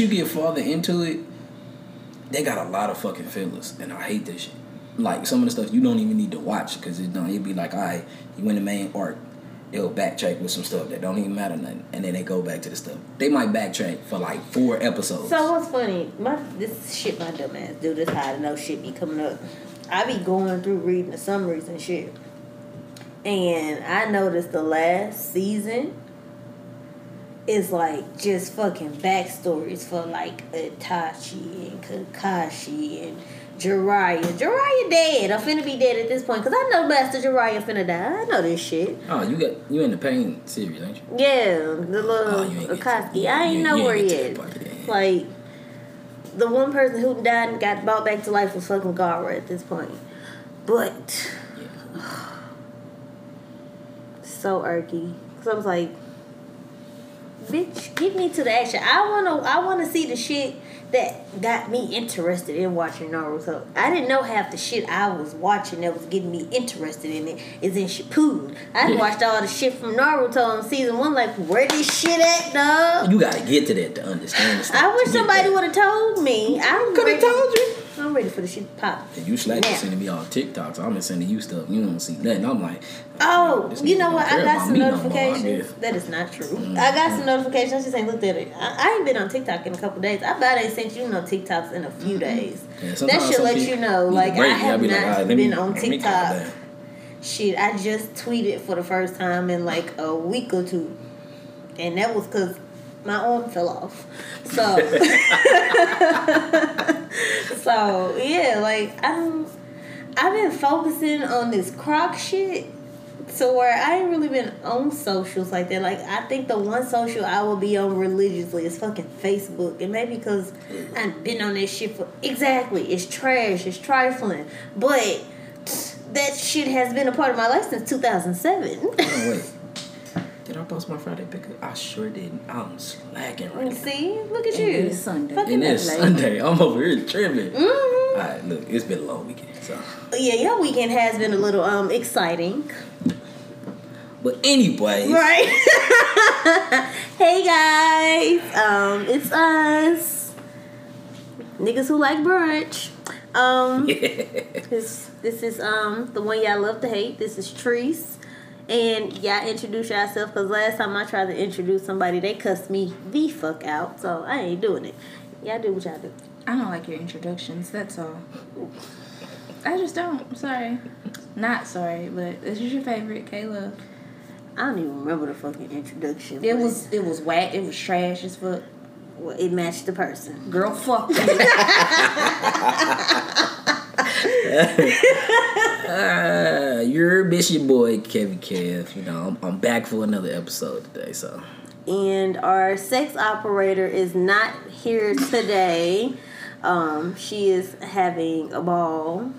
you get farther into it, they got a lot of fucking fillers, and I hate this shit. Like some of the stuff you don't even need to watch because it don't. It'd be like, all right, you win the main arc, they'll backtrack with some stuff that don't even matter nothing, and then they go back to the stuff. They might backtrack for like four episodes. So what's funny? My this shit my dumb ass do. This how I know shit be coming up. I be going through reading the summaries and shit, and I noticed the last season is like just fucking backstories for like Itachi and Kakashi and Jiraiya. Jiraiya dead. I'm finna be dead at this point because I know Master Jiraiya finna die. I know this shit. oh, you got you in the pain series, ain't you? Yeah, the little Oh, Akatsuki. I ain't you- know you where he is. to that part yet. Like, the one person who died and got brought back to life was fucking Gaara at this point. But, so irky. Because I was like, bitch, get me to the action. I wanna, I wanna see the shit that got me interested in watching Naruto. I didn't know half the shit I was watching that was getting me interested in it is in Shippuden. I Yeah. watched all the shit from Naruto in season one. Like, where this shit at, dog? You gotta get to that to understand the stuff. I wish somebody would have told me. I Could have told you. I'm ready for the shit to pop. And you slack Now. sending me all TikToks. I'm been sending you stuff. You don't see nothing. I'm like, Oh, you know what? I got some me no notifications. guess. that is not true. Mm-hmm. I got some notifications. I just ain't looked at it. I, I ain't been on TikTok in a couple days. I bet I sent you no TikToks in a few mm-hmm. days. Yeah, that should let you know. Like break. I have not like, right, been me- on let me calm TikTok. Shit, I just tweeted for the first time in like a week or two, and that was because my arm fell off. So, so yeah, like I'm, I've been focusing on this croc shit. So where I ain't really been on socials like that. Like I think the one social I will be on religiously is fucking Facebook, and maybe because I've been on that shit for exactly. It's trash. It's trifling, but that shit has been a part of my life since 2007. oh wait, did I post my Friday pickup? I sure didn't. I'm slacking right now. See, look at And you. it's Sunday. Fucking And it's late. Sunday. I'm over here tripping. Mhm. All right, look, it's been a long weekend. So, Yeah, your weekend has been a little um exciting. but anyway, Right. hey guys. Um, it's us. Niggas who like brunch. Um yeah. this this is um the one y'all love to hate. This is Treese. And y'all introduce yourself because last time I tried to introduce somebody, they cussed me the fuck out. So I ain't doing it. Y'all do what y'all do. I don't like your introductions. That's all. I just don't. Sorry. Not sorry, but this is your favorite, Kayla. I don't even remember the fucking introduction. It was it was whack. It was trash as fuck. well, it matched the person. Girl, fuck you. uh, you're miss your boy Kevin Kev. You know, I'm, I'm back for another episode today. So, and our sex operator is not here today. Um, she is having a ball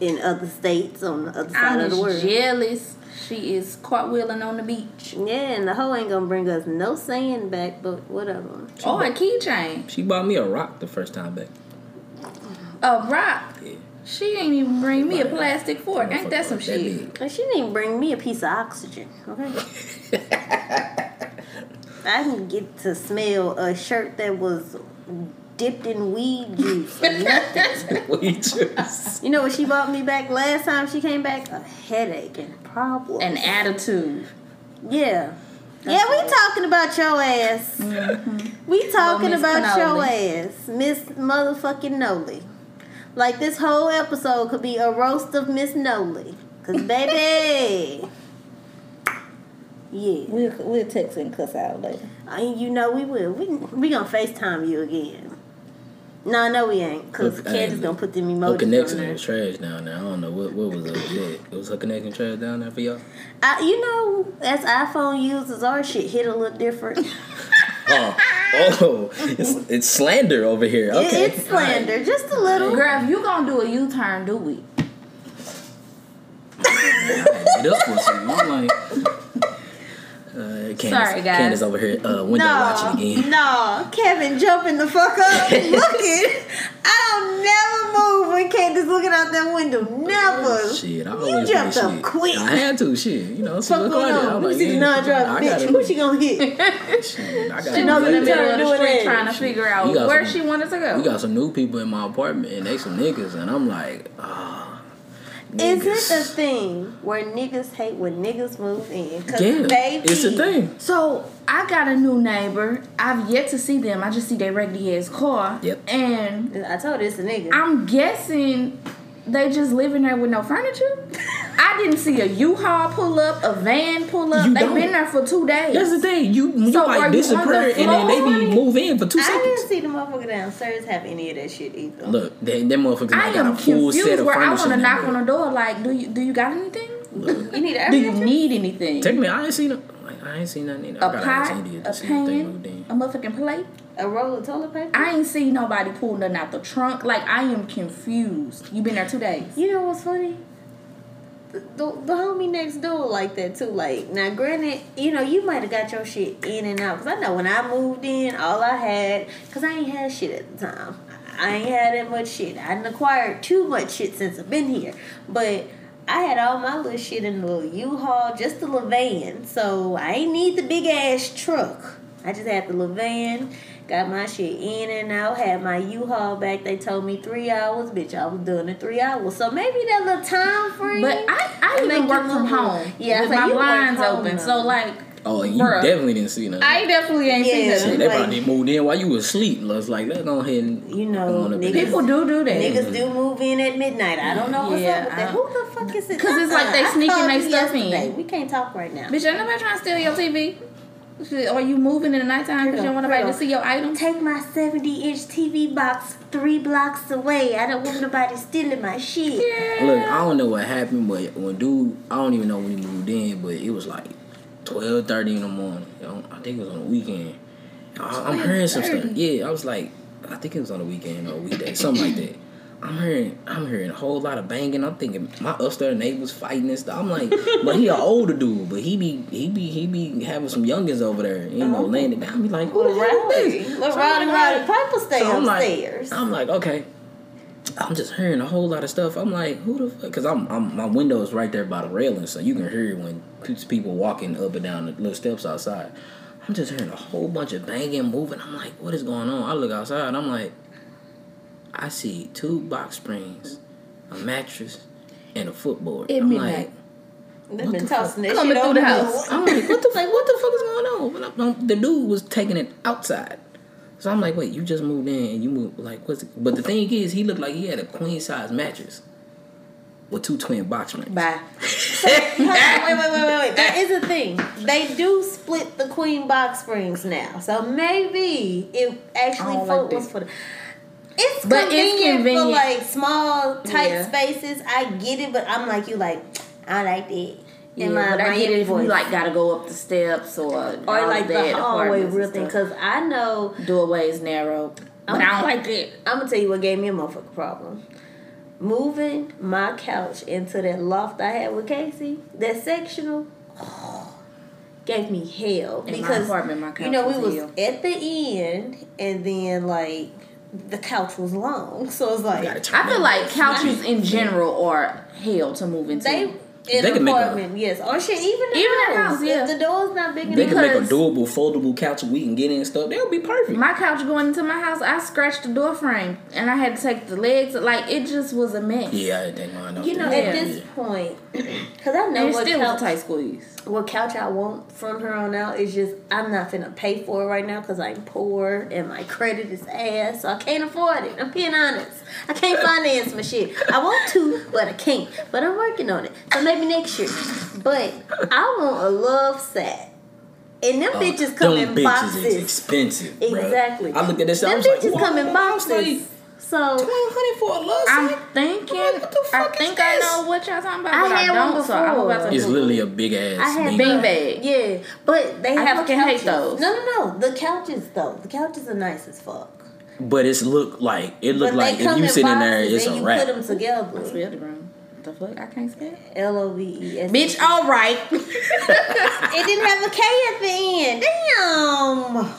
in other states on the other side I'm of the world. jealous. She is cartwheeling on the beach. Yeah, and the hoe ain't gonna bring us no sand back, but whatever. Oh, a keychain. she bought me a rock the first time back. A rock. Yeah. She ain't even bring me a plastic fork. Ain't that some shit? big. And she didn't even bring me a piece of oxygen. Okay, I didn't get to smell a shirt that was dipped in weed juice nothing. we just. You know what she bought me back last time she came back? A headache and problems. An attitude. yeah. yeah, we talking about your ass. Mm-hmm. We talking Miss about your ass, Miss Motherfucking Noli. Like this whole episode could be a roast of Miss Noli. Cause baby, yeah, We'll we'll text and cuss out later. I, you know we will. We we gonna Facetime you again. No, no, we ain't. Cause Okay, Candace gonna put them Her emojis on connection there. was trash down there. I don't know what what was up with that. It was her connection trash down there for y'all. I, you know, as iPhone users, our shit hit a little different. Oh, oh, it's it's slander over here. It- Okay, it's slander, just a little. Girl, if you gonna do a U turn, do it. Get up. I'm like, uh, Candace, Sorry, guys. Candace over here uh, window watching again. no, Kevin jumping the fuck up, looking. I don't never move when Candace looking out that window. Never. Shit, I You always jumped did up shit. quick. I had to. Shit, you know. Fuck look going like that. on? I'm Let me like, see the yeah, non-driver I bitch. gotta- Who she gonna hit? Shit, I got She was in the Nothing middle of the doing street trying to figure out where some- she wanted to go. We got some new people in my apartment, and they some niggas, and I'm like, ah. Is it niggas. the thing where niggas hate when niggas move in? Cause Yeah, baby, it's a thing. So I got a new neighbor. I've yet to see them. I just see their regular ass car. Yep. And I told it's a nigga. I'm guessing they just living there with no furniture. I didn't see a U-Haul pull up, a van pull up. You They've been there for two days. That's the thing. You you So are like you disappear, the and then they be move in for two I seconds. I didn't see the motherfucker downstairs have any of that shit either. Look, they, them motherfuckers I I got a full set confused of where I furniture. want to knock on the door. Like, do you do you got anything? You need air Do you need anything? Take me. I ain't seen them. Like, I ain't seen nothing. Either. I a gotta pot, ask India to a see if they moved pan, in. a motherfucking plate. a roll of toilet paper. I ain't seen nobody pull nothing out the trunk. Like I am confused. You been there two days. You know what's funny? The, the, homie next door like that too. Like now, granted, you know you might have got your shit in and out. Cause I know when I moved in, all I had, cause I ain't had shit at the time. I ain't had that much shit. I didn't acquired too much shit since I've been here, but. I had all my little shit in the little U-Haul, just the little van. So I ain't need the big ass truck. I just had the little van, got my shit in and out, had my U-Haul back. They told me three hours, bitch. I was done in three hours. So maybe that little time frame. But I, I even work from move. home. Yeah, with so my you blinds home open. now. So like, Oh, you Bruh. definitely didn't see nothing. I definitely ain't Yeah. seen Shit, nothing. they like- probably moved in while you was asleep. Let's like let's go ahead and You know, come on up in niggas- People do do that. Niggas mm-hmm. do move in at midnight. I don't know what's Yeah, up with that. Who the fuck is it? Because it's like they sneaking called they you stuff in. We can't talk right now. Bitch, ain't nobody trying to steal your TV. Shit, Or you moving in the nighttime because you don't want nobody to see your items? Take my 70 inch TV box three blocks away. I don't want nobody stealing my shit. Yeah. Look, I don't know what happened, but when dude, I don't even know when he moved in, but it was like twelve thirty in the morning. I think it was on the weekend. I, I'm hearing some stuff. Yeah, I was like, I think it was on the weekend or a weekday, something like that. I'm hearing, I'm hearing a whole lot of banging. I'm thinking my upstairs neighbors fighting and stuff. I'm like, but he an older dude, but he be, he be, he be having some youngins over there, you know, oh. laying it down. Be like, who the hell is this? Little So I'm like, Piper stay so I'm like- upstairs. I'm like, okay. I'm just hearing a whole lot of stuff. I'm like, who the fuck? Because I'm, I'm, my window is right there by the railing, so you can hear when people walking up and down the little steps outside. I'm just hearing a whole bunch of banging, moving. I'm like, what is going on? I look outside. I'm like, I see two box springs, a mattress, and a footboard. At I'm midnight. like, They've been the fuck? tossing that Coming shit through the house. I'm like, what the like, what the fuck is going on? But I'm- I'm- the dude was taking it outside. So I'm like, wait, you just moved in and you moved like what's it? But the thing is, he looked like he had a queen size mattress with two twin box springs. Bye. So, wait, wait, wait, wait, wait. That is a thing. They do split the queen box springs now, so maybe it actually I like was for the. It's But it's convenient, for like small, tight Yeah. spaces. I get it, but I'm like you, like I like that. Yeah, my but I get it if voice. you like gotta go up the steps or or like that, the hallway real thing. Because I know doorways narrow. But I don't like it. I'm gonna tell you what gave me a motherfucking problem. Moving my couch into that loft I had with Casey, that sectional, gave me hell In my because apartment, my you know we was was hell. at the end, and then like the couch was long, so it's Gotta like I feel like couches in general are hell to move into. they in They an can make a- apartment, yes, or shit, even the Even the house, house, yeah. If the door's not big enough. They enough. can make a Because- doable, foldable couch we can get in and stuff. They'll be perfect. my couch going into my house, I scratched the door frame and I had to take the legs. Like it just was a mess. yeah, I didn't take mine off. you know, there. at Yeah. this point, because I know And what still was couch a tight squeeze. what couch I want from her on out is just I'm not finna pay for it right now because I'm poor and my credit is ass, so I can't afford it. I'm being honest. I can't finance my shit. I want to, but I can't. But I'm working on it. So maybe next year. But I want a Lovesac. And them Uh, bitches come them in bitches boxes. is expensive. bruh. Exactly. I looked at this. I Them was bitches wow, come in boxes. so Twelve hundred for a love I'm set? thinking. I'm like, what the I is think I know what y'all talking about, I but had one don't. So I'm before. about to. It's Google. literally a big ass. I had bean bean bag. Yeah, but they I have fucking hate those. No, no, no. The couches though. The couches are nice as fuck. But it's look like it look but like if you in sit in there, it's and a you wrap. put them together. That's the other room. The fuck? I can't spell. L O V E S. Bitch, all right. It didn't have a K at the end. Damn.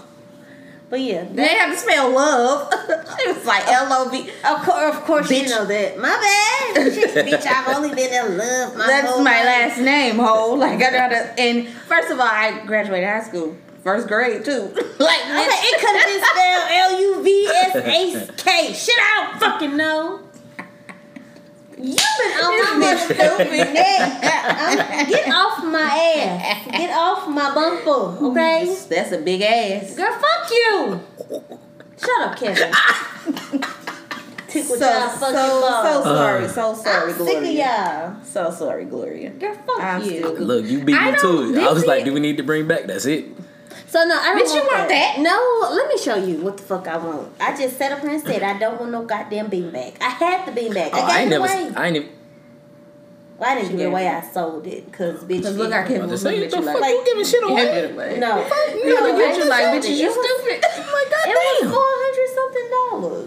But yeah, They have to spell love. she was like L O V. of course, of course, you know that. My bad, bitch. I've only been in love my That's my life. last name, ho. Like I gotta. And first of all, I graduated high school, first grade too. like Okay, it could have been spelled L U V S A K. Shit, I don't fucking know. You been on my motherfucking neck. I'm- Get off my ass. Get off my bumper, okay? Mm, that's a big ass. Girl, fuck you. Shut up, Kevin. Tickle So y'all so fucking so sorry, so uh, sorry, I'm sick of Gloria. y'all. So sorry, Gloria. Girl, fuck I'm you. still- Look, you beat I me to it. I was like, is- do we need to bring back? That's it. So no, I don't Bitch, you want, want that? No, let me show you what the fuck I want. I just sat up here and said I don't want no goddamn beanbag. I had the beanbag. Oh, I I gave ain't it never. away. I ain't even. Well, I didn't give it away. I sold it because bitch. Cause look, it- I can't About to believe say, that the you fuck like. you giving shit away? Give it away. No, No, no, look I at you like, sold bitch, it. you It was- stupid. Oh it was four hundred something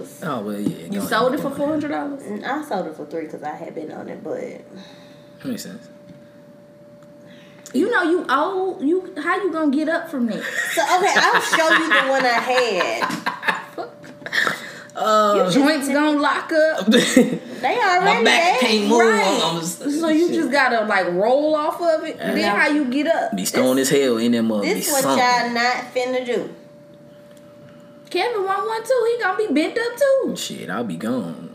dollars. Oh well, yeah. You sold it for go four ahead. hundred dollars. Mm, I sold it for three because I had been on it, but That Makes sense. You know you old. You how you gonna get up from that? so okay, I'll show you the one I had. Uh, Joints gonna lock up. They already my back there. can't move. Right. I'm just, So you shit. just gotta like roll off of it. Then Yeah. how you get up? be stoned as hell in that mother. Be This what sunk. y'all not finna do. Kevin want one too. He gonna be bent up too. Shit, I'll be gone.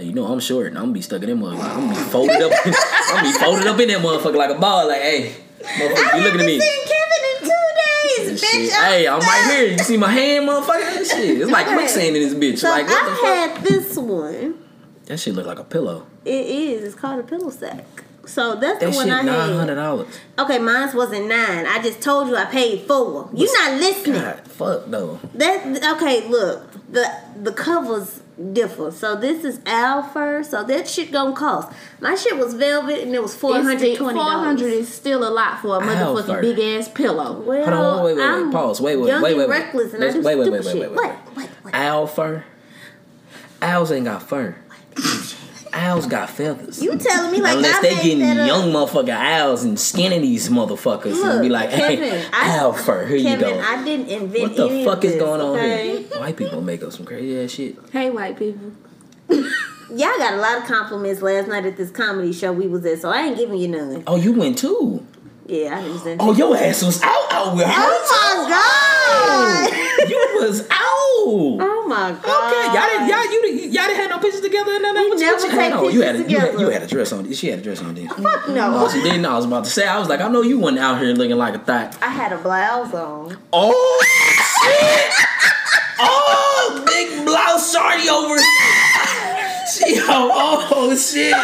You know I'm short, and I'm gonna be stuck in that motherfucker. I'm gonna be folded up. I'm gonna be folded up in that motherfucker like a ball. Like, hey, motherfucker, you looking at me? Kevin in two days, bitch. Hey, I'm right here. You see my hand, motherfucker? Shit, it's like quicksand in this bitch. So like, what the I fuck? had this one. That shit look like a pillow. It is. It's called a PillowSac. So that's That the one I nine had. hundred dollars. Okay, mine wasn't nine. I just told you I paid four. You're not listening. God, fuck no. That okay? Look, the the covers differ. So this is Alpha. So that shit gonna cost. My shit was velvet and it was four hundred twenty Four hundred dollars. is still a lot for a motherfucking fart. big ass pillow. Well, Hold on, wait, wait, wait, I'm pause. Wait, wait, young wait, and wait, wait. reckless, and I Let's- do wait, wait, stupid wait, wait, shit. wait, wait. Wait, wait, wait. Owl fur. Owls ain't got fur. Owls got feathers. You telling me like Unless I they made getting that young motherfucker owls and skinning these motherfuckers and be like, hey, Kevin, I- owl fur, here Kevin, you go. I didn't invent what the any fuck of is this, going on okay? here? White people make up some crazy ass shit. Hey, white people. Y'all got a lot of compliments last night at this comedy show we was at, so I ain't giving you none. Oh, you went too. Yeah, I didn't. Oh, your ass was out out with her. Oh my god! You was out. Oh my god! Okay, y'all didn't, y'all, you, didn't- y'all didn't have no pictures together and nothing. We you- never take had on? You had, a, pictures you, had, together. you had a dress on. She had a dress on, didn't? Oh, fuck no! Oh, she didn't. I was about to say. I was like, I know you wasn't out here looking like a thot. I had a blouse on. Oh shit! Oh, big blouse shorty over. She oh, oh shit!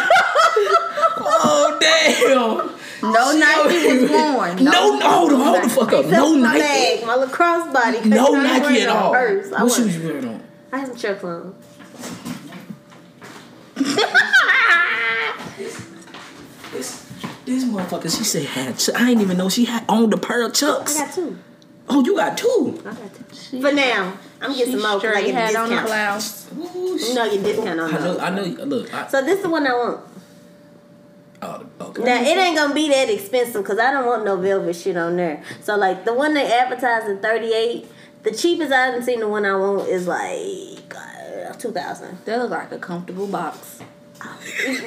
Oh damn! No Nike was worn. No, no, hold, hold the fuck up. No for my Nike. bag, my lacrosse body. 'cause No Nike at all. purse. What shoes you wearing on? I had some chucks on. This, this motherfucker, she said had. Ch- I didn't even know she had owned a pair of I got two. Oh, you got two. I got two. For now, I'm getting some more because I get a had on the discount. blouse. Ooh, You know your discount on I know. I know. Look. I, So this is the one I want. Oh, okay. Now it ain't gonna be that expensive because I don't want no velvet shit on there. So like the one they advertise in thirty eight, the cheapest I haven't seen the one I want is like uh, two thousand. That look like a comfortable box.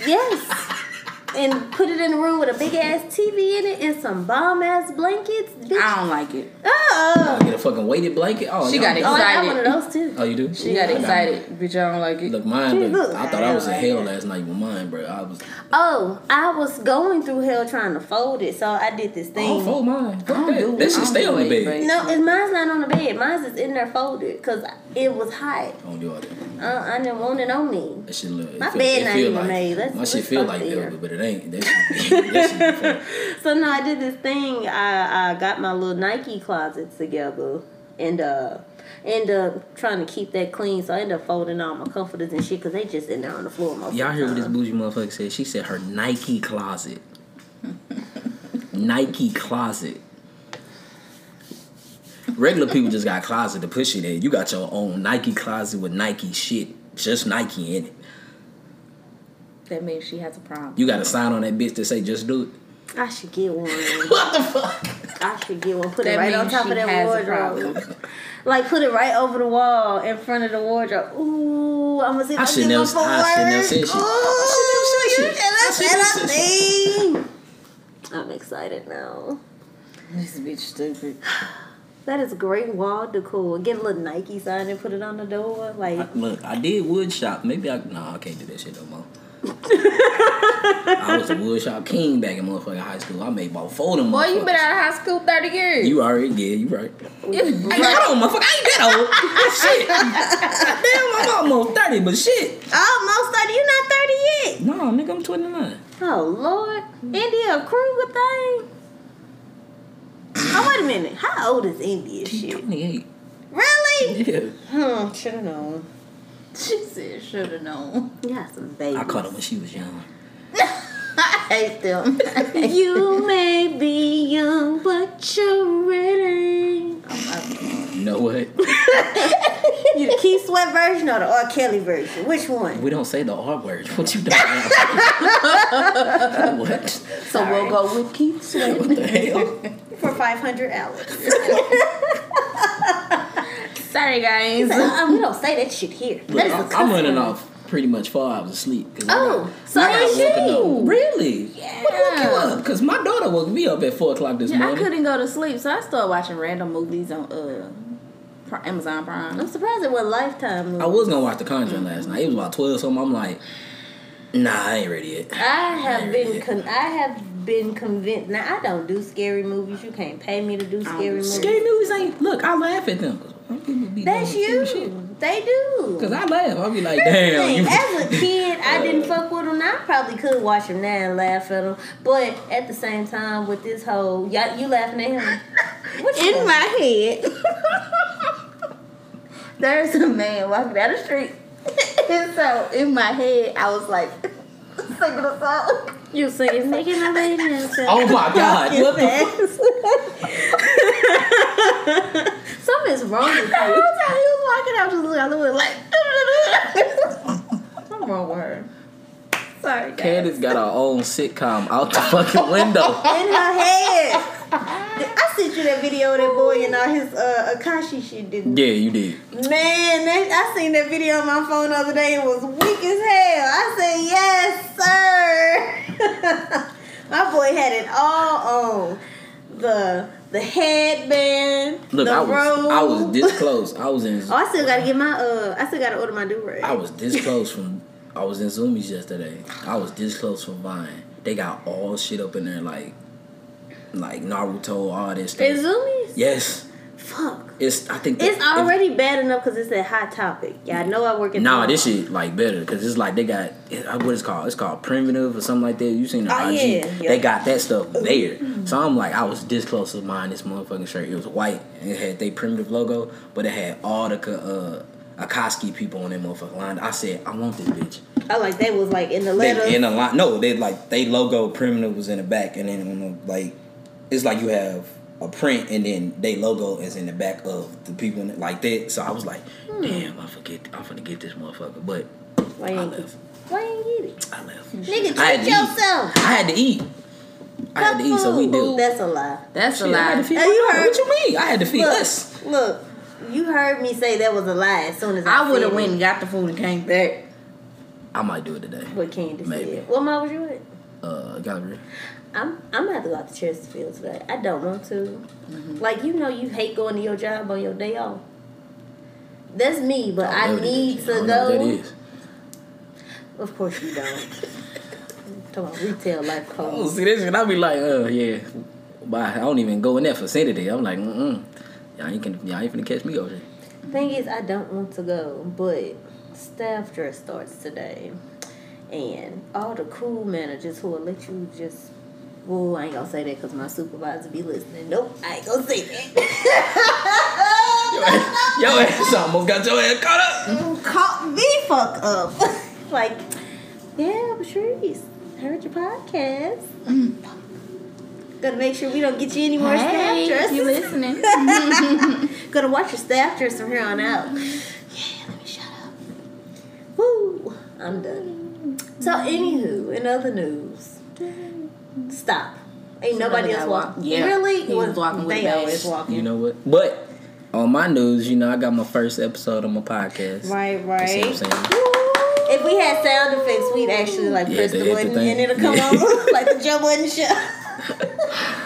Yes. And put it in the room with a big ass TV in it and some bomb ass blankets. Bitch. I don't like it. Oh, Get a fucking weighted blanket. Oh, She y'all- got it. oh, I got one of those too. Oh, you do? She got I excited. Bitch, I don't like it. Look, mine. Look, Look, I thought I was in I hell like last night with mine, bro. I was. Oh, I was going through hell trying to fold it, so I did this thing. Oh, fold mine. Fuck don't that. do- That should stay on the bed. blanket. No, it's mine's not on the bed. Mine's is in there folded because it was hot. Don't do all that. Uh, I didn't want it on me. That shit look. My feel- bed not even like, made. Let's- my shit feel like there. velvet, but it ain't. That shit, that shit. So no, I did this thing. I, I got my little Nike closets together and uh end up trying to keep that clean. So I end up folding all my comforters and shit because they just in there on the floor most Y'all hear what this bougie motherfucker said? She said her Nike closet. Nike closet. Regular people just got a closet to push it in. You got your own Nike closet with Nike shit, just Nike in it. That means she has a problem. You got a sign on that bitch that say "Just do it." I should get one. What the fuck? I should get one. Put it right on top of that wardrobe. Like put it right over the wall in front of the wardrobe. Ooh, I'm gonna see if I I, should get never- one for I should never work. said shit. Ooh, I should never said you shit. should have I should a never said thing. I'm excited now. This bitch stupid. That is great wall decor. Get a little Nike sign and put it on the door. Like I, look, I did wood shop. Maybe I no, I can't do that shit no more. I was a wood shop king back in motherfucking high school. I made about four of them. Boy, you been out of high school 30 years. You already yeah, you right. You- Hey, hold on, motherfucker. I ain't that old. Oh, shit. Damn, I'm almost 30, but shit. almost thirty. You not thirty yet. No, nigga, I'm 29. Oh Lord, India a Kruger thing. Oh wait a minute. How old is India? Shit. 28. Really? Yeah. Hmm. Should have known. She said, should have known. You got some babies. I caught her when she was young. I hate them. You may be young, but you're ready. You know what? You the Keith Sweat version or the R. Kelly version? Which one? We don't say the R word. What you doing? what? so we'll go with Keith Sweat. What the hell? For 500 hours. Sorry, guys. Uh, we don't say that shit here. Look, that is a I'm, cuss I'm running off pretty much four hours of sleep. 'cause I Oh, got- so I got is woken Really? Yeah. What woke you up? Because my daughter woke me up at 4 o'clock this Yeah, I couldn't go to sleep, so I started watching random movies on uh Amazon Prime. I'm surprised it was Lifetime movie. I was going to watch The Conjuring last night. It was about 12 something. I'm like, nah, I ain't ready yet. I have been con- I have been convinced. Now I don't do scary movies. You can't pay me to do scary movies. Scary movies ain't, look, I laugh at them. 'cause some people be That's you. They do. Because I laugh. I'll be like, damn. As a kid, I didn't fuck with them. Now I probably could watch them now and laugh at them. But at the same time, with this whole, y'all, you laughing at him? What In laughing? my head, there's a man walking down the street. and so in my head, I was like singing a song. You singing, making a lady oh my God. What the fuck? Something's wrong with The whole you. time he was walking, I was just looking out the window like, what's wrong with her? Sorry, guys. Candace got her own sitcom out the fucking window. In her head. I sent you that video of that boy and all his uh, Akatsuki shit, didn't Yeah, you did. Man, that, I seen that video on my phone the other day. It was weak as hell. I said, yes, sir. my boy had it all on. The the headband, Look, the I was robe. I was this close. I was in Oh, I still gotta get my uh. I still gotta order my do rag. I was this close from I was in Zumiez yesterday. I was this close from Vine. They got all shit up in there like like Naruto, all this stuff. In Zumiez? Yes. Fuck. It's I think It's that- already bad enough because it's a hot topic. Yeah, I know I work at. Nah, this shit like better because it's like they got uh, what it's called. It's called primitive or something like that. You seen the Oh, IG? yeah, yeah. They got that stuff there. So I'm like, I was this close to buying this motherfucking shirt. It was white and it had they primitive logo, but it had all the uh, Akatsuki people on that motherfucking line. I said, I want this bitch. Oh, like they was like in the letter. They, in the line, no, they like they logo primitive was in the back, and then on the, like it's like you have a print, and then they logo is in the back of the people in it, like that. So I was like, Hmm. damn, I forget, I'm gonna get this motherfucker, but why I you ain't left. get, why you ain't get it? I left. Nigga, I had treat to eat. yourself. I had to eat. I had to eat, so we do. That's a lie. That's a Shit, I had to lie. feed Hey, you heard- What you mean? I had to feed Look, us. look, you heard me say that was a lie as soon as I, I would have went and got the food and came back. I might do it today. What Candy Maybe. said. What mom was you at? Uh, gallery. I'm I'm gonna have to go out to Chesterfield today. I don't want to. Mm-hmm. Like you know, you hate going to your job on your day off. That's me, but I, know what it need to I go. that is. Of course you don't. Talking about retail life Oh, codes. see this shit, I be like, uh, yeah. But I don't even go in that vicinity. I'm like, mm mm. Y'all ain't, can, y'all ain't finna catch me over there. Thing is, I don't want to go, but staff dress starts today, and all the cool managers who will let you just. Well, I ain't gonna say that because my supervisor be listening. Nope, I ain't gonna say that. Yo ass almost got your ass caught up. Caught me fuck up. like, yeah, Patrice, heard your podcast. Mm. Gotta make sure we don't get you any more Hey, staff you listening? Gonna watch your staff dress from here on out. Yeah, let me shut up. Woo, I'm done. So, anywho, in other news, stop. Ain't nobody Another else walking. walk- yeah, really? he was walking with They always walking. You know what? But on my news, you know, I got my first episode on my podcast. Right, right. see what I'm? If we had sound effects, we'd actually like Yeah, press the the button and it'll come Yeah. on like the Joe Budden show.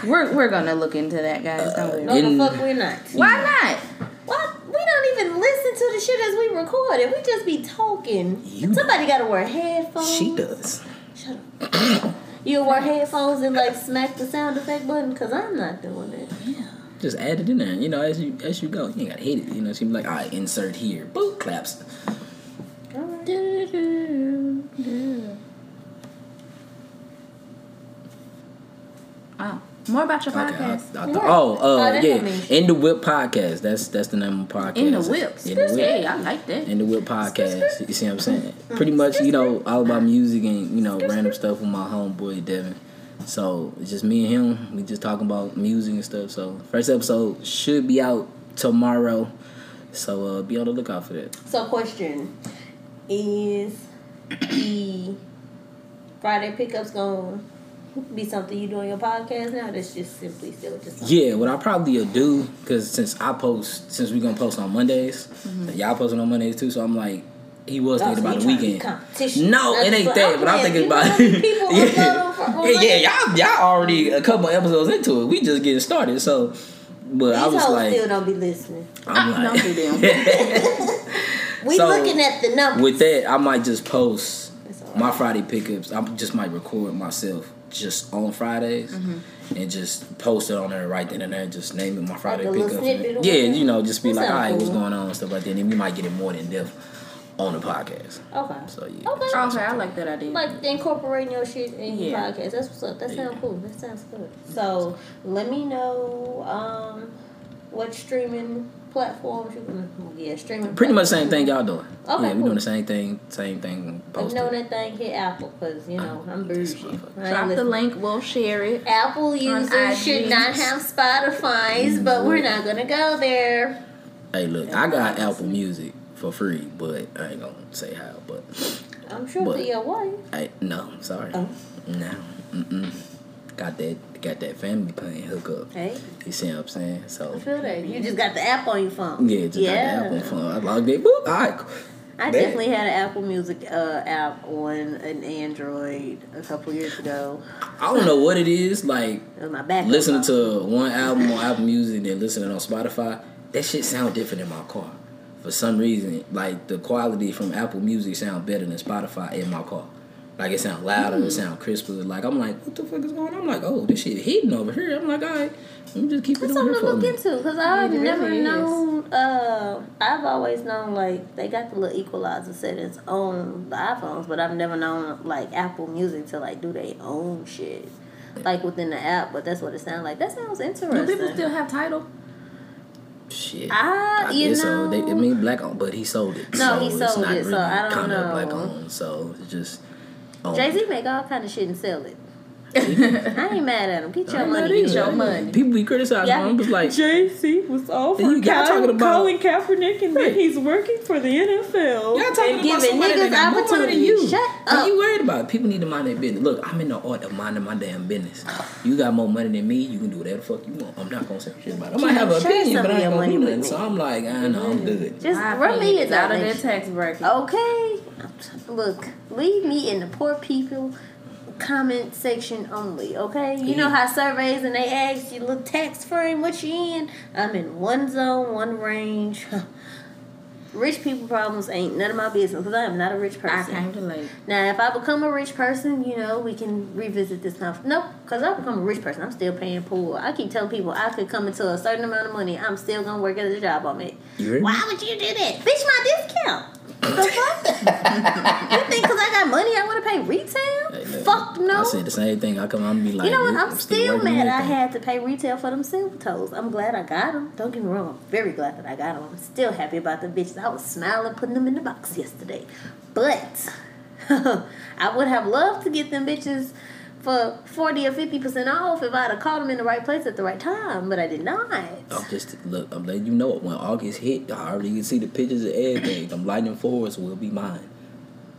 We're we're gonna look into that, guys. Don't worry. No, the fuck we're not. Why not? What? We don't even listen to the shit as we record it. We just be talking. You Somebody got to wear headphones. She does. Shut up. you wear headphones and like smack the sound effect button because I'm not doing it. Yeah. Just add it in there. You know, as you as you go, you ain't gotta hit it. You know, she be like, "I right, insert here." Boom, claps. All right. Oh, more about your Okay. I, podcast. I thought, What? oh, uh, Oh, yeah. don't mean shit. In the Whip podcast. That's that's the name of the podcast. In the whip. In the whip. Hey, I like that. In the Whip podcast. You see what I'm saying? Pretty much, you know, all about music and you know random stuff with my homeboy Devin. So it's just me and him. We just talking about music and stuff. So first episode should be out tomorrow. So uh, be on the lookout for that. So, question is the Friday pickups going be something you do on your podcast now? That's just simply still just something? Yeah, what I probably will do because since I post, since we gonna post on Mondays, mm-hmm. y'all posting on Mondays too. So I'm like, he was Oh, thinking so about the trying to be weekend. No, That's it ain't that. But I'm thinking about how many people upload yeah, yeah, yeah. Y'all, y'all already a couple episodes into it. We just getting started. So, but I was like, still don't be listening. I'm ah, Don't like, do them. We So, looking at the numbers. with that, I might just post It's my. Friday pickups. I just might record myself just on Fridays and just post it on there right then and there. Just name it my Friday a little pickups. snippet or yeah, you know, just be like, all right, sound what's going on and stuff like that. And then we might get it more than depth on the podcast. Okay. So yeah. Okay. that's okay, I like that idea. Like incorporating your shit in your Yeah. podcast. That's what's up. That sounds Yeah. cool. That sounds good. So let me know um, what streaming platforms you can. Yeah, streaming. Pretty much the same thing y'all doing. Okay, yeah, we cool. doing the same thing, same thing. Let me know that thing hit Apple because you know I'm bougie. I ain't Drop the link. We'll share it. Apple users should not have Spotify's, but we're not gonna go there. Hey, look, I got Apple Music for free, but I ain't gonna say how. But I'm sure But- to your wife. I no, sorry, Oh. no, mm-mm. Got that, got that family plan hook up. Hey, You see what I'm saying? So I feel that you just got the app on your phone. yeah, just got the Apple phone. I logged in. Boop. All right. I Damn. definitely had an Apple Music uh, app on an Android a couple years ago. I don't know what it is. Like It my backup. listening to one album on Apple Music and then listening on Spotify. That shit sound different in my car. For some reason, like the quality from Apple Music sound better than Spotify in my car. Like it sound louder, Hmm. it sound crisper. Like I'm like, what the fuck is going on? I'm like, oh, this shit hitting over here. I'm like, all right, let me just keep it That's on here something to for look minute. into because I've It really never is. known. Uh, I've always known like they got the little equalizer settings on the iPhones, but I've never known like Apple Music to like do their own shit like within the app. But that's what it sounds like. That sounds interesting. Do people still have Tidal? Shit. I, I you guess know, so. They, I mean, black owned, but he sold it. No, so he it's sold not it, so I don't kinda know. black owned. So it's just. Jay Z make all kind of shit and sell it. I ain't mad at him. Get your I'm money. Get your money. People be criticizing Yeah. him. I'm just like, Jay Z was offered You- y'all Kyle- talking about- Colin Kaepernick, and Right. then he's working for the NFL. Y'all talking And about giving somebody niggas that got more money than opportunity. you. Shut What up. you worried about? People need to mind their business. Look, I'm in the art of minding my damn business. You got more money than me. You can do whatever the fuck you want. I'm not gonna say shit about it. I might have an opinion, but I of ain't your gonna do nothing. So I'm like, I know I'm good. Just My run me is out of their donation. tax bracket. Okay. Look, leave me in the poor people comment section only, okay? You know how surveys and they ask you look tax frame what you in? I'm in one zone, one range. rich people problems ain't none of my business because I am not a rich person. I came too late. Now, if I become a rich person, you know, we can revisit this now. Nope, because I become a rich person, I'm still paying poor. I keep telling people I could come into a certain amount of money, I'm still gonna work at the job I'm at. Me? Why would you do that? Bitch, my discount. You think because I got money I want to pay retail? Hey, look, Fuck no. I said the same thing. I come and be like, you know what? "Look, I'm still working mad I had to pay retail for them silver toes. I'm glad I got them. Don't get me wrong. I'm very glad that I got them. I'm still happy about the bitches. I was smiling putting them in the box yesterday. But I would have loved to get them bitches for 40 or 50% off if I'd have caught them in the right place at the right time. But I did not. I'm just look. I'm letting you know when August hit, I already can see the pictures of everything. Them lightning forwards will be mine.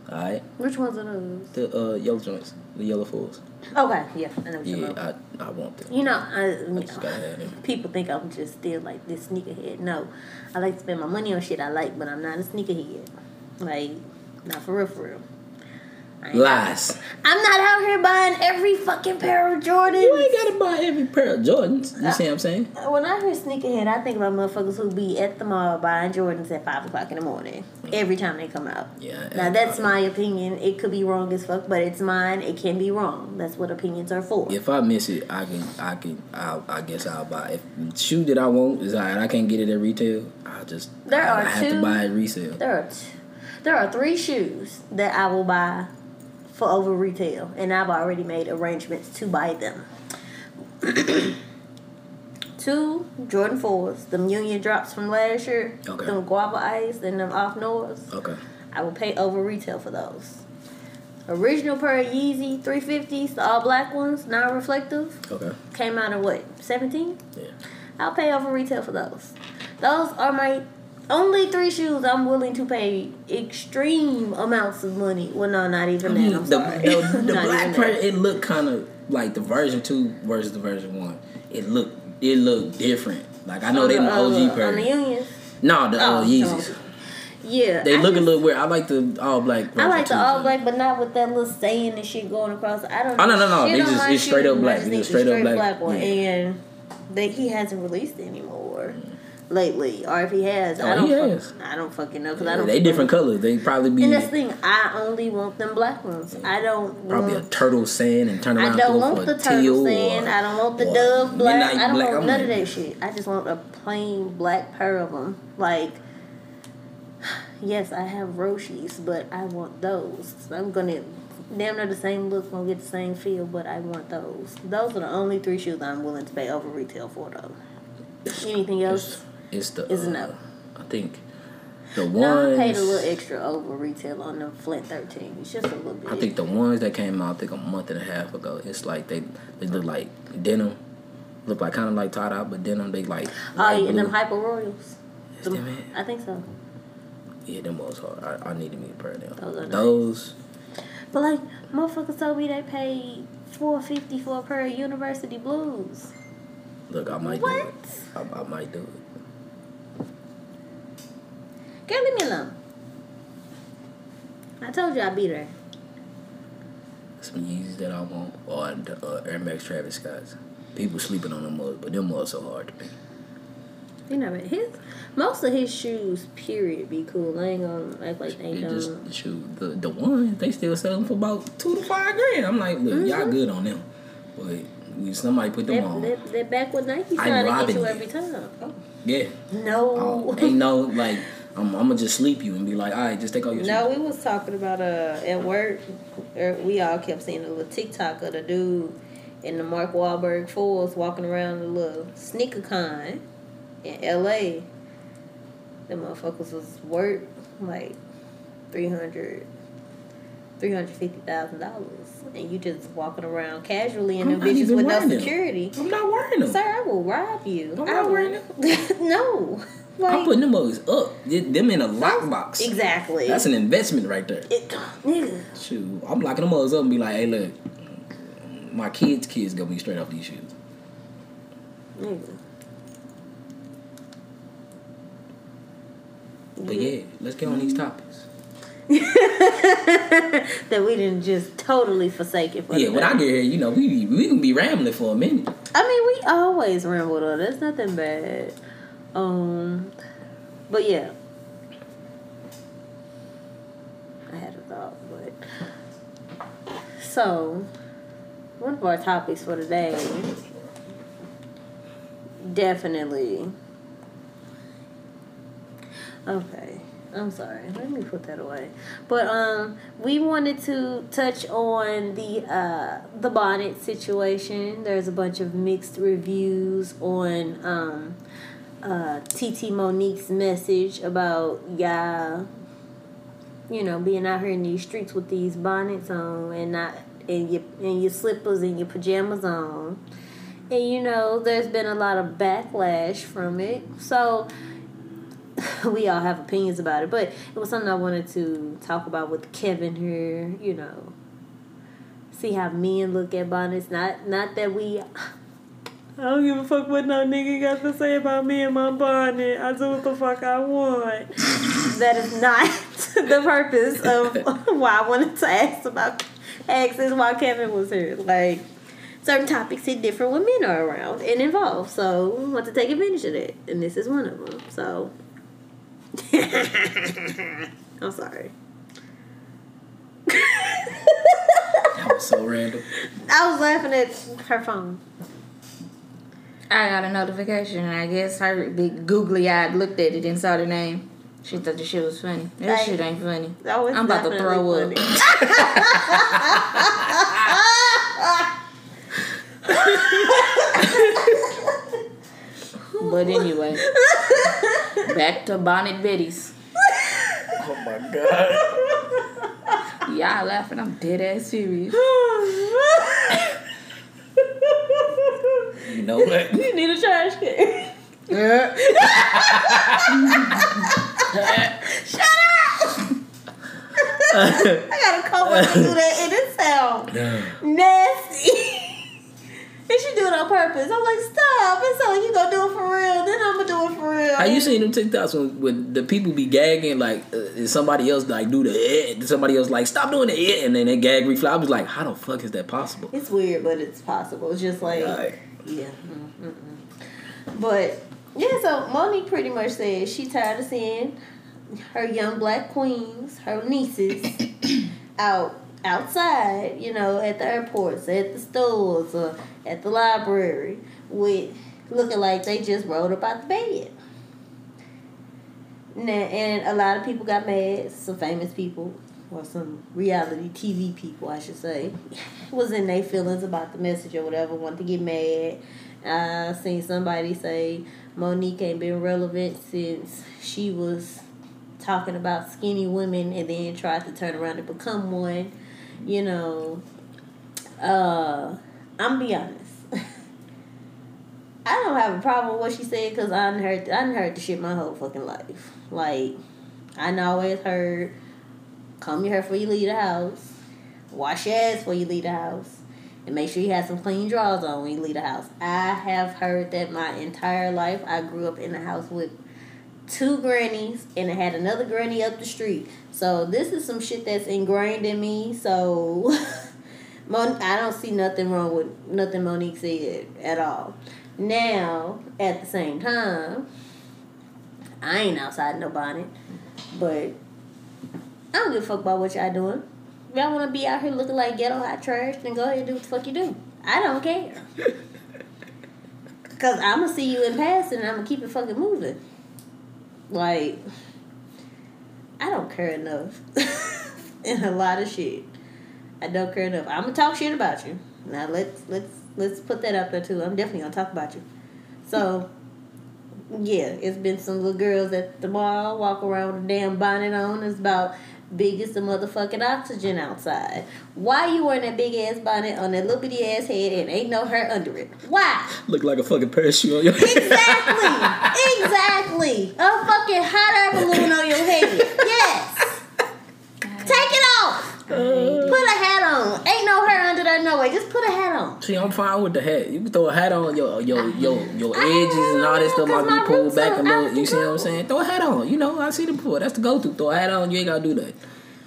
All right, Which ones are those? the uh, yellow joints, the yellow fours. Okay, yeah, I know what Yeah. I I want them. You know, I, I just gotta have them. people think I'm just still like this sneakerhead. No, I like to spend my money on shit I like, but I'm not a sneakerhead. Like, not for real, for real. I ain't- Lies. I'm not out here buying every fucking pair of Jordans. You ain't gotta buy every pair of Jordans. You uh, see what I'm saying? When I hear sneakerhead, I think about motherfuckers who be at the mall buying Jordans at five o'clock in the morning every time they come out. Yeah. Now that's my opinion. It could be wrong as fuck, but it's mine. It can be wrong. That's what opinions are for. If I miss it, I can, I can, I'll, I guess I'll buy. If the shoe that I want is alright, I can't get it at retail. I'll just, There I, are I have two- to buy it resale. There are t- there are three shoes that I will buy for over retail, and I've already made arrangements to buy them. Two Jordan fours, them Union drops from last year, Okay. them guava ice and them off Norths. Okay. I will pay over retail for those. Original pair of Yeezy 350s, the all black ones, non reflective, Okay. came out in what, 17? Yeah. I'll pay over retail for those. Those are my only three shoes I'm willing to pay extreme amounts of money. Well, no, not even that. I'm the, sorry. the, the black that. it looked kind of like the version two versus the version one. It looked, it looked different. Like I know they the Uh, OG On pair. the Unions. No, the uh, Oh, Yeezys. no. Yeah. They I look a little weird. I like the all black. I like the all black, but not with that little saying and shit going across. I don't. Oh, no, no, no. They just- it's straight up black. Just It's need straight up black. one, Yeah. and that he hasn't released anymore lately, or if he has, I Oh, don't. he fuck- has. I don't fucking know because I Yeah, don't. they different colors. They probably be And that's the thing. I only want them black ones. I don't probably a turtle sand and turn around. I don't want the turtle sand. or- I don't want the dove black. I don't black. want I'm none of that shit. I just want a plain black pair of them. Like, yes, I have Roshis, but I want those. I'm gonna damn near the same look, gonna get the same feel, but I want those. Those are the only three shoes I'm willing to pay over retail for, though. Anything else? It's the. Is uh, no. I think the ones. No, I paid a little extra over retail on the Flint 13. It's just a little bit. I think the ones that came out, I think a month and a half ago. It's like they they look like denim, look like kind of like tie dye, but denim. They like. Oh, yeah, them blue. Hyper Royals. Them- them it? I think so. Yeah, them was hard. I, I needed me a pair of them. Those are nice. Those. But like, motherfuckers told me they paid four fifty for a pair of University Blues. Look, I might What? do it. I, I might do it. Girl, leave me alone. I told you I'd be there. Some Yeezys that I want, or the uh, Air Max Travis Scotts. People sleeping on them mugs, but them mugs so hard to pick. You know, but his most of his shoes, period, be cool. I ain't gonna act like they It just the shoe, the the ones they still sell them for about two to five grand. I'm like, look, y'all Mhm. good on them, but we somebody put them They, on. they, they're back with Nike trying to get you you. every time. Oh, Yeah, no. oh, ain't no like I'm, I'm gonna just sleep you and be like, all right, just take all your No, shoes. we was talking about uh at work. er, We all kept seeing a little TikTok of the dude in the Mark Wahlberg fours walking around the little sneaker con in L.A. The motherfuckers was worth like three hundred. Three hundred fifty thousand dollars, and you just walking around casually in I'm bitches with no wearing them. security. I'm not wearing them. Sir, I will rob you. I'm not wearing no, I'm putting them mugs up. Them in a lockbox. exactly. That's an investment right there. it, nigga. Shoot, I'm locking them mugs up and be like, hey, look, my kids' kids gonna be straight off these shoes. Nigga. But mm-hmm. yeah, let's get on these topics. that we didn't just totally forsake it for Yeah, when I get here, you know, we we can be rambling for a minute. I mean, we always ramble though. That's nothing bad. Um, but yeah, I had a thought, but so one of our topics for today, definitely. Okay. I'm sorry. Let me put that away. But um, we wanted to touch on the uh the bonnet situation. There's a bunch of mixed reviews on um uh TT Monique's message about y'all, you know, being out here in these streets with these bonnets on and not and your and your slippers and your pajamas on. And you know, there's been a lot of backlash from it. So we all have opinions about it, but it was something I wanted to talk about with Kevin here. You know, see how men look at bonnets. Not not that we. I don't give a fuck what no nigga got to say about me and my bonnet. I do what the fuck I want. That is not the purpose of why I wanted to ask about ask this while Kevin was here. Like certain topics hit different when men are around and involved. So we want to take advantage of that, and this is one of them. So I'm sorry. That was so random. I was laughing at her phone. I got a notification, and I guess her big googly eyed looked at it and saw the name. She thought the shit was funny. That Hey. shit ain't funny. That I'm about to throw up. definitely But anyway, back to Bonnet Betty's. Oh my god. Y'all laughing? I'm dead ass serious. You know what? You need a trash can. Shut up! I gotta come when you do that, and it sound nasty. and she do it on purpose. I'm like, stop! It's sound like you gonna do it for real. Then I'm gonna do it for real. How you seen them TikToks when, when the people be gagging like uh, and somebody else like do the eh, somebody else like stop doing the eh, and then they gag refly. I was like, how the fuck is that possible? It's weird, but it's possible. It's just like, Like, yeah. mm, mm, mm. But yeah, so Monique pretty much said she tired of seeing her young black queens, her nieces, out outside, you know, at the airports, at the stores, or at the library, with looking like they just rolled up out the bed. And a lot of people got mad. Some famous people, or some reality TV people, I should say, was in their feelings about the message or whatever. Wanted to get mad. I seen somebody say Monique ain't been relevant since she was talking about skinny women and then tried to turn around and become one. You know, uh, I'm be honest. I don't have a problem with what she said because I heard I heard the shit my whole fucking life. Like I always heard, comb your hair before you leave the house, wash your ass before you leave the house, and make sure you have some clean drawers on when you leave the house. I have heard that my entire life. I grew up in a house with two grannies and I had another granny up the street. So this is some shit that's ingrained in me. So Mon- I don't see nothing wrong with nothing Monique said at all. Now, at the same time, I ain't outside no bonnet, but I don't give a fuck about what y'all doing. If y'all want to be out here looking like ghetto hot trash, then go ahead and do what the fuck you do. I don't care. Cause I'm gonna see you in passing and I'm gonna keep it fucking moving. Like, I don't care enough in a lot of shit. I don't care enough. I'm gonna talk shit about you. Now let's let's let's put that out there too. I'm definitely gonna talk about you. So, yeah, it's been some little girls at the mall walk around with a damn bonnet on. It's about big as the motherfucking oxygen outside. Why you wearing that big ass bonnet on that little bitty ass head and ain't no hair under it? Why? look like a fucking parachute on your head. Exactly. exactly. A fucking hot air balloon on your head. Yes. Take it off. Put a hat on. Ain't no hair under there no way. Just put a hat on. See, I'm fine with the hat. You can throw a hat on your your your your edges and all that stuff might be pulled back a little. You see what I'm saying? Throw a hat on. You know, I see the pool. That's the go to. Throw a hat on. You ain't gotta do that.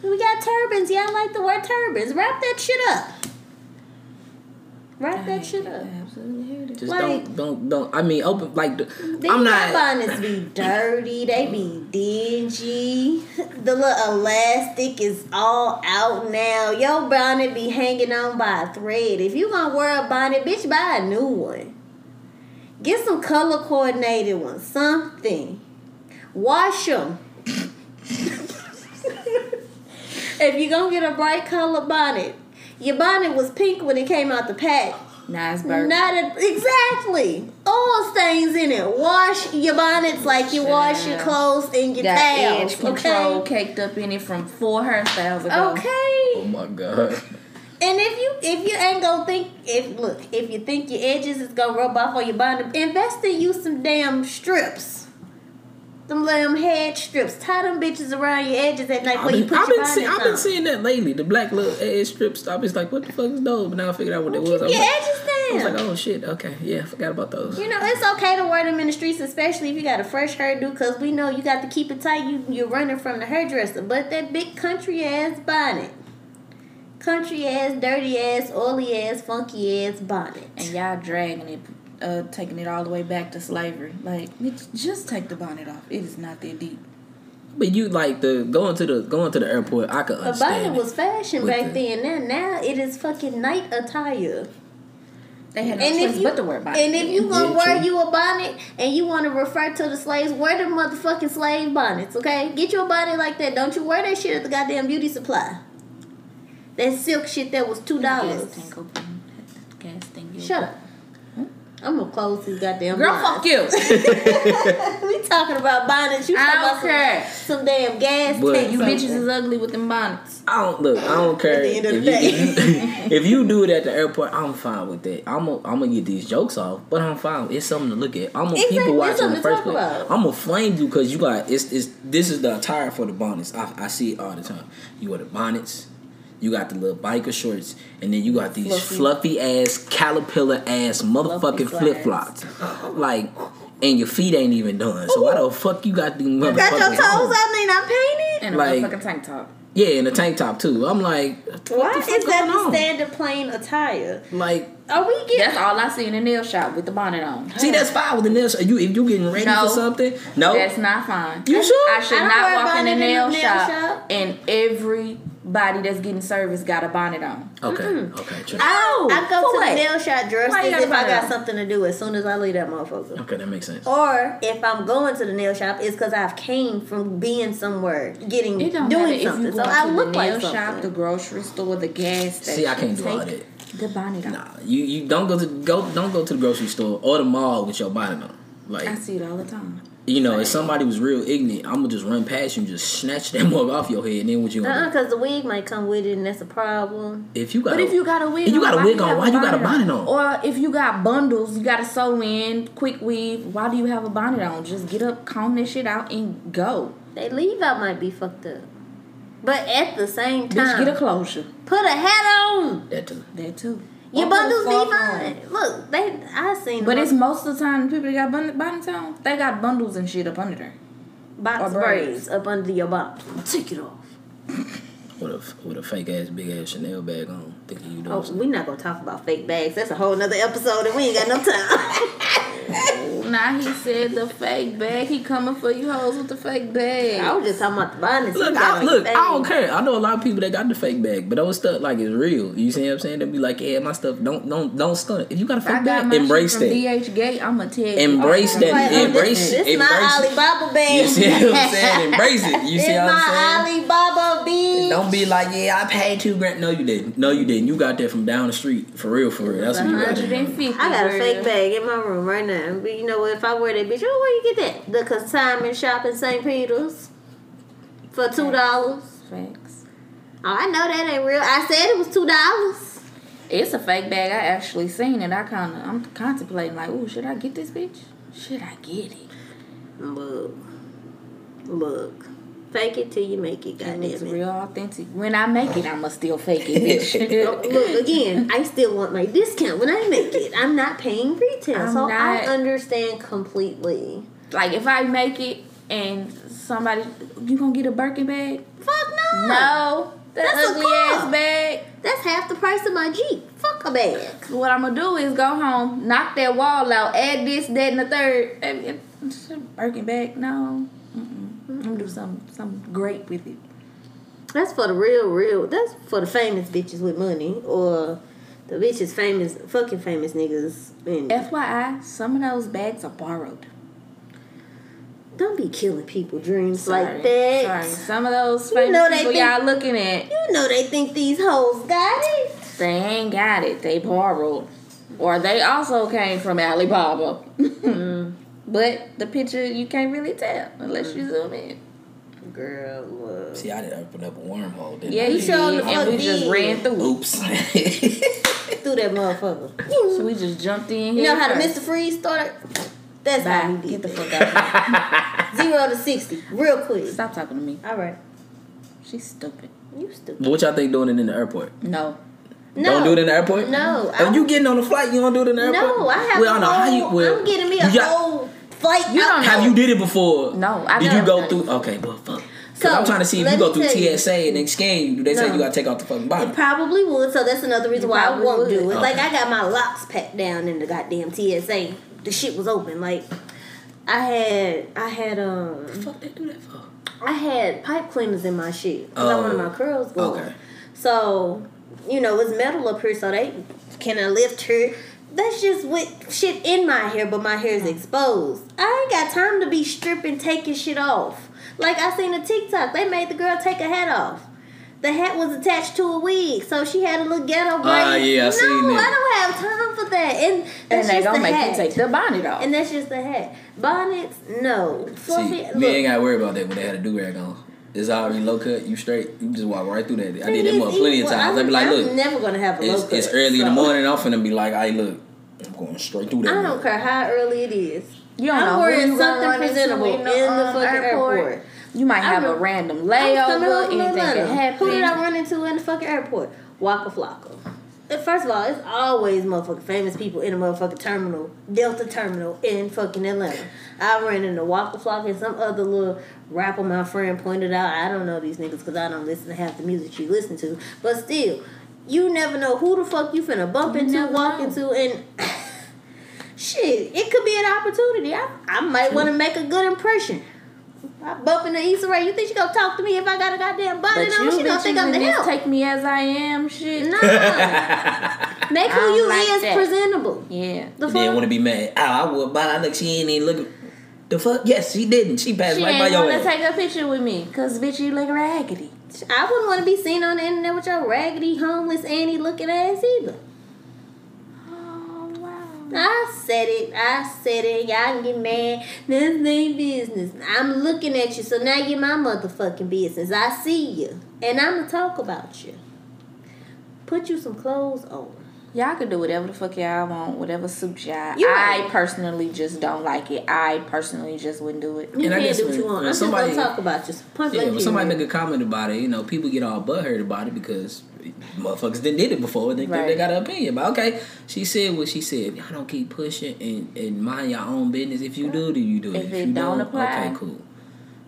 We got turbans. Y'all like to wear turbans. Wrap that shit up. Wrap that shit up. Absolutely hate it. Just Like- don't don't don't. I mean, open like the, These I'm not. bonnets be dirty. They be dingy. The little elastic is all out now. Your bonnet be hanging on by a thread. If you gonna wear a bonnet, bitch, buy a new one. Get some color coordinated ones. Something. Wash them. if you gonna get a bright color bonnet, your bonnet was pink when it came out the pack. Nice burp. Not a, exactly. All stains in it. Wash your bonnets like you wash your clothes and your Got towels. edge control Okay. caked up in it from four hairstyles ago. Oh my god. And if you if you ain't gonna think if look if you think your edges is gonna rub off on your bonnet, invest in you some damn strips. Them little head strips. Tie them bitches around your edges at night I've before you put I've your been, bonnets see, I've on. been seeing that lately. The black little ass strips. I was like, what the fuck is those? But now I figured out what it was. Keep I was your like, edges I was like, oh shit, okay, yeah, I forgot about those. You know, it's okay to wear them in the streets, especially if you got a fresh hairdo, because we know you got to keep it tight. You, you're running from the hairdresser. But that big country ass bonnet. Country ass, dirty ass, oily ass, funky ass bonnet. And y'all dragging it, uh, taking it all the way back to slavery. Like, just take the bonnet off. It is not that deep. But you like the going to the going to the airport. I could A understand. bonnet was fashion back the- then. Now, now it is fucking night attire. They had no And if choice you but to wear bonnet. and if you gonna Yeah, wear true. you a bonnet and you want to refer to the slaves, wear the motherfucking slave bonnets, okay? Get you a bonnet like that. Don't you wear that shit at the goddamn beauty supply. That silk shit that was two dollars. Gas tank open. Gas tank. Shut up. I'm gonna close these goddamn Girl, blinds. fuck you. we talking about bonnets. You I talking don't about some, care. some damn gas But- tanks. You over bitches is ugly with them bonnets. I don't look. I don't care At the if end of you, the day. you if you do it at the airport. I'm fine with that. I'm gonna I'm gonna get these jokes off, but I'm fine. It's something to look at. I'm gonna Exactly, people it's watching in the first place. about. I'm gonna flame you because you got it's it's this is the attire for the bonnets. I, I see it all the time. You wear the bonnets. You got the little biker shorts, and then you got these fluffy, Fluffy. ass caterpillar ass motherfucking flip flops, like, and your feet ain't even done. So why the fuck you got these motherfuckers? You got your toes on? out and they not painted? And a Like- motherfucking tank top. Yeah, and a tank top too. I'm like, what Why the fuck is that going the on? standard plain attire? Like, Are we getting That's all I see in the nail shop with the bonnet on. see, that's fine with the nails. You if you getting ready No. for something, no, That's not fine. You sure? I should I don't walk in the nail, nail shop, shop. and everybody that's getting service got a bonnet on. okay, okay, true. I, oh, I go to what? the nail shop dressed as if I find got out? something to do as soon as I leave that motherfucker. okay, that makes sense. Or if I'm going to the nail shop, it's because I've came from being somewhere, getting It don't matter doing something. go So to I the look nail like shop, something. the grocery store, the gas station. See, I can't do all that. The bonnet on. Nah, you you don't go to go don't go to the grocery store or the mall with your bonnet on. Like, I see it all the time. You know, if somebody was real ignorant, I'm gonna just run past you and just snatch that mug off your head. And then what you Uh-uh, gonna do? Uh-uh, because the wig might come with it, and that's a problem. If you got, But a, if you got a wig, if you on, got a wig on, why you got a bonnet on? Or if you got bundles, you got to sew in, quick weave. Why do you have a bonnet on? Just get up, comb that shit out, and go. They leave out might be fucked up. But at the same time, Bitch, time, get a closure. put a hat on. that too. That too. Your Or put a bundles be scarf on. fine. Look, they I seen them But them it's most of the time people that got bun- bonnets on, they got bundles and shit up under there. box or braids. braids up under your bottom. Take it off. With a with a fake ass big ass Chanel bag on, thinking you doing Oh, we're not gonna talk about fake bags. That's a whole nother episode, and we ain't got no time. Now he said the fake bag. He coming for you hoes with the fake bag. I was just talking about the bonnets. Look, I, look, I don't care. I know a lot of people that got the fake bag, but those stuff like is real. You see what I'm saying? They'll be like, yeah, my stuff don't don't don't stunt. If you got a fake got bag, my embrace shit that. DH Gate. I'ma tell you. Embrace that. Like, embrace this, this embrace my Alibaba bag. You see what I'm saying? Embrace it. You this see what I'm my saying? Alibaba bag. Don't be like, yeah, I paid two grand. No, you didn't. No, you didn't. You got that from down the street. For real, for real. That's what you got. Hundred and fifty. I got a fake bag in my room right now. But you know what? If I wear that bitch, oh, where you get that? The consignment shop in St. Peter's for two dollars. Facts. Oh, I know that ain't real. I said it was two dollars. It's a fake bag. I actually seen it. I kind of, I'm contemplating like, ooh, should I get this bitch? Should I get it? Look, look, fake it till you make it. Goddamn it's it. real authentic. When I make it, I'ma still fake it, bitch. Look again. I still want my discount when I make it. I'm not paying retail, I'm so I understand completely. like if I make it and somebody, you gonna get a Birkin bag? Fuck no. No, that That's a ugly ass bag. That's half the price of my Jeep. Fuck a bag. What I'm gonna do is go home, knock that wall out, add this, that, and the third. And- and- a Birkin bag? No. Do something, something great with it. That's for the real, real. That's for the famous bitches with money or the bitches famous, fucking famous niggas. And FYI, some of those bags are borrowed. don't be killing people dreams Sorry. like that. Sorry. Some of those You famous know they people think- y'all looking at, You know they think these hoes got it. they ain't got it. They borrowed. Or they also came from Alibaba. But the picture you can't really tell unless you zoom in. Girl, look. See, I didn't open up a wormhole. Didn't Yeah, I? you showed did, the and we just ran through. it. Oops. Through that motherfucker. So we just jumped in. You know here how the first. Mr. Freeze started? That's how Bye. we Get did the fuck out. Zero to sixty, real quick. Stop talking to me. All right, She's stupid. you stupid. What y'all think doing it in the airport? No. No, Don't do it in the airport. No, If I- you getting on a flight, you don't do it in the airport. No, I have Well, a no, whole. how you? Well, I'm getting me a you got- whole flight. You don't Have you did it before? No, I've Did never you go done through? Okay, but fuck. So, Cause I'm trying to see if let you go me through tell you. TSA and they scan you. Do they say No. you gotta take off the fucking It bottom? probably would, so that's another reason why I probably won't would. do it. Like I got my locks packed down in the goddamn TSA. The shit was open. Like I had, I had, um, fuck they do that for? I had pipe cleaners in my shit because I wanted Oh, my curls going. okay. So, you know, it's metal up here, so they can I lift her. That's just with shit in my hair, but my hair is exposed. I ain't got time to be stripping, taking shit off. Like I seen a TikTok, they made the girl take a hat off. The hat was attached to a wig, so she had a little ghetto braid. Ah, yeah, I no, seen that. I don't have time for that. And And they just gonna the make hat. you take the bonnet off. And that's just the hat. Bonnets, no. Fluffy, See, look, me ain't gotta worry about that when they had a do rag on. It's already low cut. You straight. You just walk right through that. I did that more plenty of times. They be like, look, I'm never gonna have a low it's, cut. it's early in the morning. I'm finna be like, hey, look, I'm going straight through that. I don't care how early it is. You don't I'm know wearing you something presentable in in the, the, um, fucking airport. airport. You might I have a random I was coming home layover. Anything can happen. Who did I run into in the fucking airport? Waka Flocka. Uh, First of all, it's always motherfucking famous people in the motherfucking terminal, Delta Terminal in fucking Atlanta. I ran into Waka Flocka and some other little rapper my friend pointed out. I don't know these niggas because I don't listen to half the music you listen to. But still, you never know who the fuck you finna bump into, never walk know. into, and shit, it could be an opportunity. I, I might want to make a good impression. I bump into Issa Rae. You think she gonna talk to me if I got a goddamn But bonnet on? you She gonna think I'm the this help. take me as I am shit. Nah. Make who you like is that. presentable. Yeah. The And then fuck? want to be mad. Oh, I would, but I look, she ain't even looking. The fuck? Yes, she didn't. She passed She right by ain't your wanna ass. take a picture with me, cause bitch, you look raggedy. I wouldn't want to be seen on the internet with your raggedy, homeless, Annie looking ass either. Oh wow. I said it. I said it. Y'all can get mad. This ain't business. I'm looking at you, so now you're my motherfucking business. I see you, and I'm gonna talk about you. Put you some clothes on. Y'all can do whatever the fuck y'all want, whatever suits y'all. You I personally just don't like it. I personally just wouldn't do it. You And I can't do what when- you want. I'm just somebody- gonna talk about you. Point Yeah, blank when somebody make a comment about it, you know, people get all butthurt about it because motherfuckers didn't did it before. They, Right. they got an opinion. But okay, she said what she said. Y'all don't keep pushing and, and mind your own business. If you do, then you do. It? If it you don't apply. okay, cool.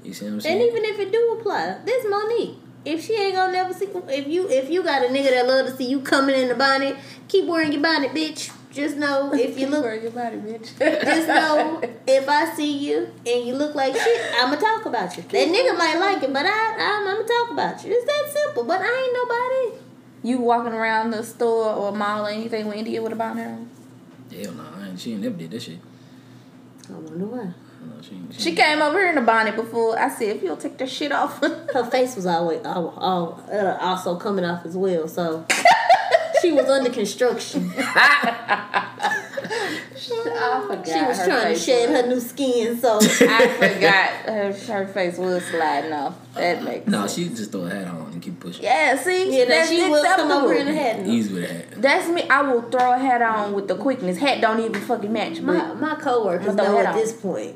You see what I'm saying? And even if it do apply, this Monique. If she ain't gonna never see, if you if you got a nigga that love to see you coming in the bonnet, keep wearing your bonnet, bitch. Just know if you look, wearing your bonnet, bitch. just know if I see you and you look like shit, I'ma talk about you. That nigga might like it, but I I'm, I'ma talk about you. It's that simple. But I ain't nobody. You walking around the store or mall or anything with India with a bonnet on? Hell no, I ain't, she ain't never did that shit. I wonder why. No, she, she, She came over here in a bonnet before. I said, if you'll take that shit off. Her face was always all, all, uh, also coming off as well, so she was under construction. I forgot. She was trying to face shed was- her new skin, so I forgot her, her face was sliding off. That makes no, sense. she just throw a hat on and keep pushing. Yeah, see, yeah, that's she will come over in a hat. Easy with a hat. That's me. I will throw a hat on with the quickness. Hat don't even fucking match. My my coworkers With know at on. this point.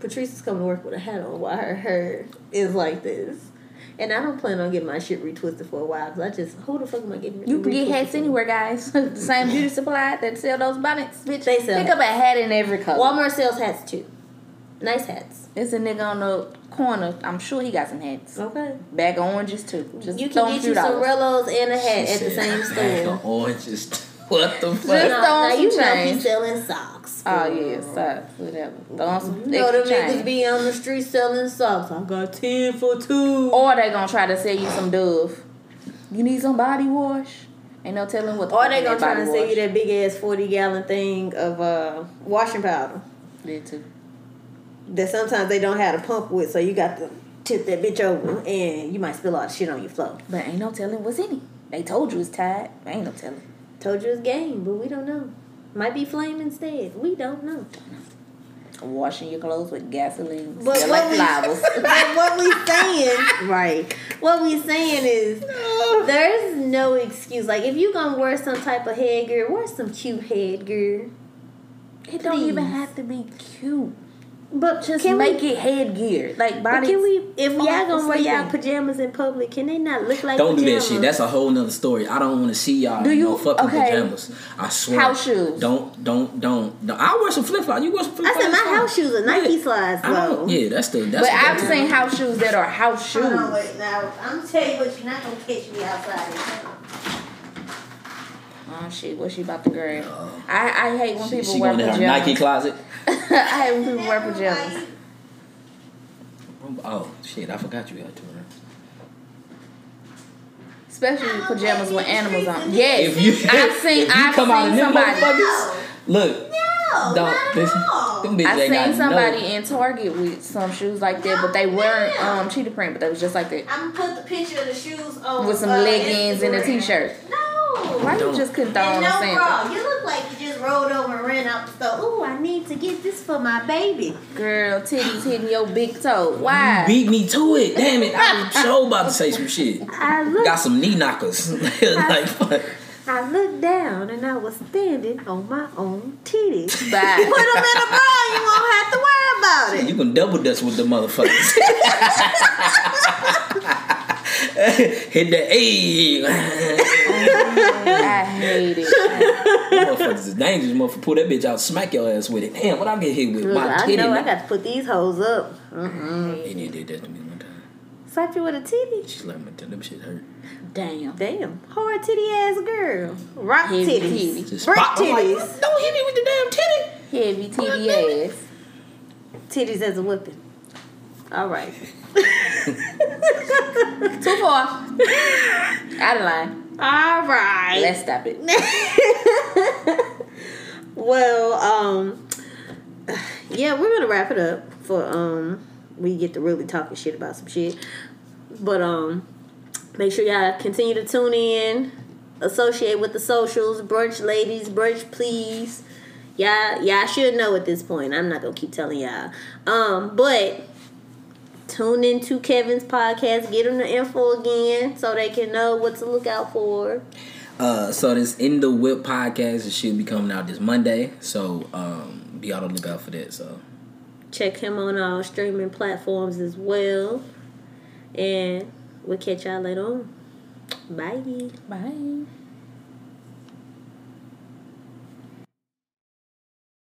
Patrice is coming to work with a hat on while her hair is like this. And I don't plan on getting my shit retwisted for a while because I just who the fuck am I getting? you can get hats for? anywhere, guys. the same beauty supply that sell those bonnets, bitch. They sell Pick up a hat in every color. Walmart sells hats too. Nice hats. There's a nigga on the corner. I'm sure he got some hats. Okay. Bag of oranges too. Just You throw can 'em get few you some dollars. Rellos and a hat She at the said, same "Bag store. of Oranges. What the fuck? Just Now, throw now some you know change. he's selling socks. Oh yeah, socks, whatever. Throw on some You know them extra niggas change. be on the street selling socks. I got ten for two. Or they gonna try to sell you some Dove. You need some body wash. Ain't no telling what. the Or fuck they gonna try body to sell you that big ass forty gallon thing of uh, washing powder Did too. that sometimes they don't have a pump with, so you got to tip that bitch over and you might spill all the shit on your floor. But ain't no telling what's in it. They told you it's Tide. Ain't no telling. Told you it's game, but we don't know. Might be flame instead. We don't know. Washing your clothes with gasoline. But what like we, but what we saying, right? What we saying is there's no excuse. Like if you gonna wear some type of headgear, wear some cute headgear. It don't even have to be cute. But Just can make we, it headgear. Like body. can we? If y'all Fuck gonna wear y'all pajamas in public, can they not look like Don't do that shit. That's a whole nother story. I don't want to see y'all Do in no you- fucking okay. pajamas. I swear. House shoes. Don't, don't, don't. don't. I wear some flip flops. You wear some flip flops. I said my house shoes are Nike slides I though. yeah, that's the. That's But I've that's seen house shoes that are house shoes. Hold on, wait, now I'm tell you what, you're not gonna catch me outside. Oh shit, what she about to grab? Oh. I, I hate when She, people she wear going in her pajamas. Nike closet. I hate when people wear pajamas. Oh shit! I forgot you got two. Right? Especially pajamas with animals on. Yes. If you, I've seen if you I've come out seen of them somebody motherfuckers, look, No, don't. not This, all. them bitches I ain't seen somebody no. in Target with some shoes like that, but they weren't um cheetah print, but they was just like that. I'm gonna put the picture of the shoes on With some uh, leggings and a Instagram. t-shirt. No. Why you just couldn't throw on And a no Santa? bra. You look like you just rolled over and ran out the store. Ooh, I need to get this for my baby. Girl, titties hitting your big toe. Why? Beat me to it. Damn it! I was so about to say some shit. I looked, Got some knee knockers. like fuck. I looked down and I was standing on my own titties. Put them in a bra, you won't have to worry about it. You can double dust with the motherfuckers. Hit the A. I hate it. motherfuckers is dangerous. Motherfucker, pull that bitch out, smack your ass with it. Damn, what I get hit with? Look, My I titty. know I got to put these hoes up. Mm-mm. And he did that to me one time. Slap you with a titty. She slapped me. Them shit hurt. Damn. Damn, hard titty ass girl. Rock Heavy titties. titty. Just Brick pop. Like, titties. don't hit me with the damn titty. Heavy titty ass. Titties as a weapon. All right. Too far. Out of line. All right. Let's stop it. well, um, yeah, we're gonna wrap it up for um, we get to really talking shit about some shit. But um, make sure y'all continue to tune in, associate with the socials, brunch ladies, brunch please. Y'all, y'all should know at this point. I'm not gonna keep telling y'all. Um, but tune into Kevin's podcast, get them the info again so they can know what to look out for. Uh, so this in the whip podcast it should be coming out this Monday. So um, be on the lookout for that. So Check him on all streaming platforms as well. And we'll catch y'all later on. Bye. Bye.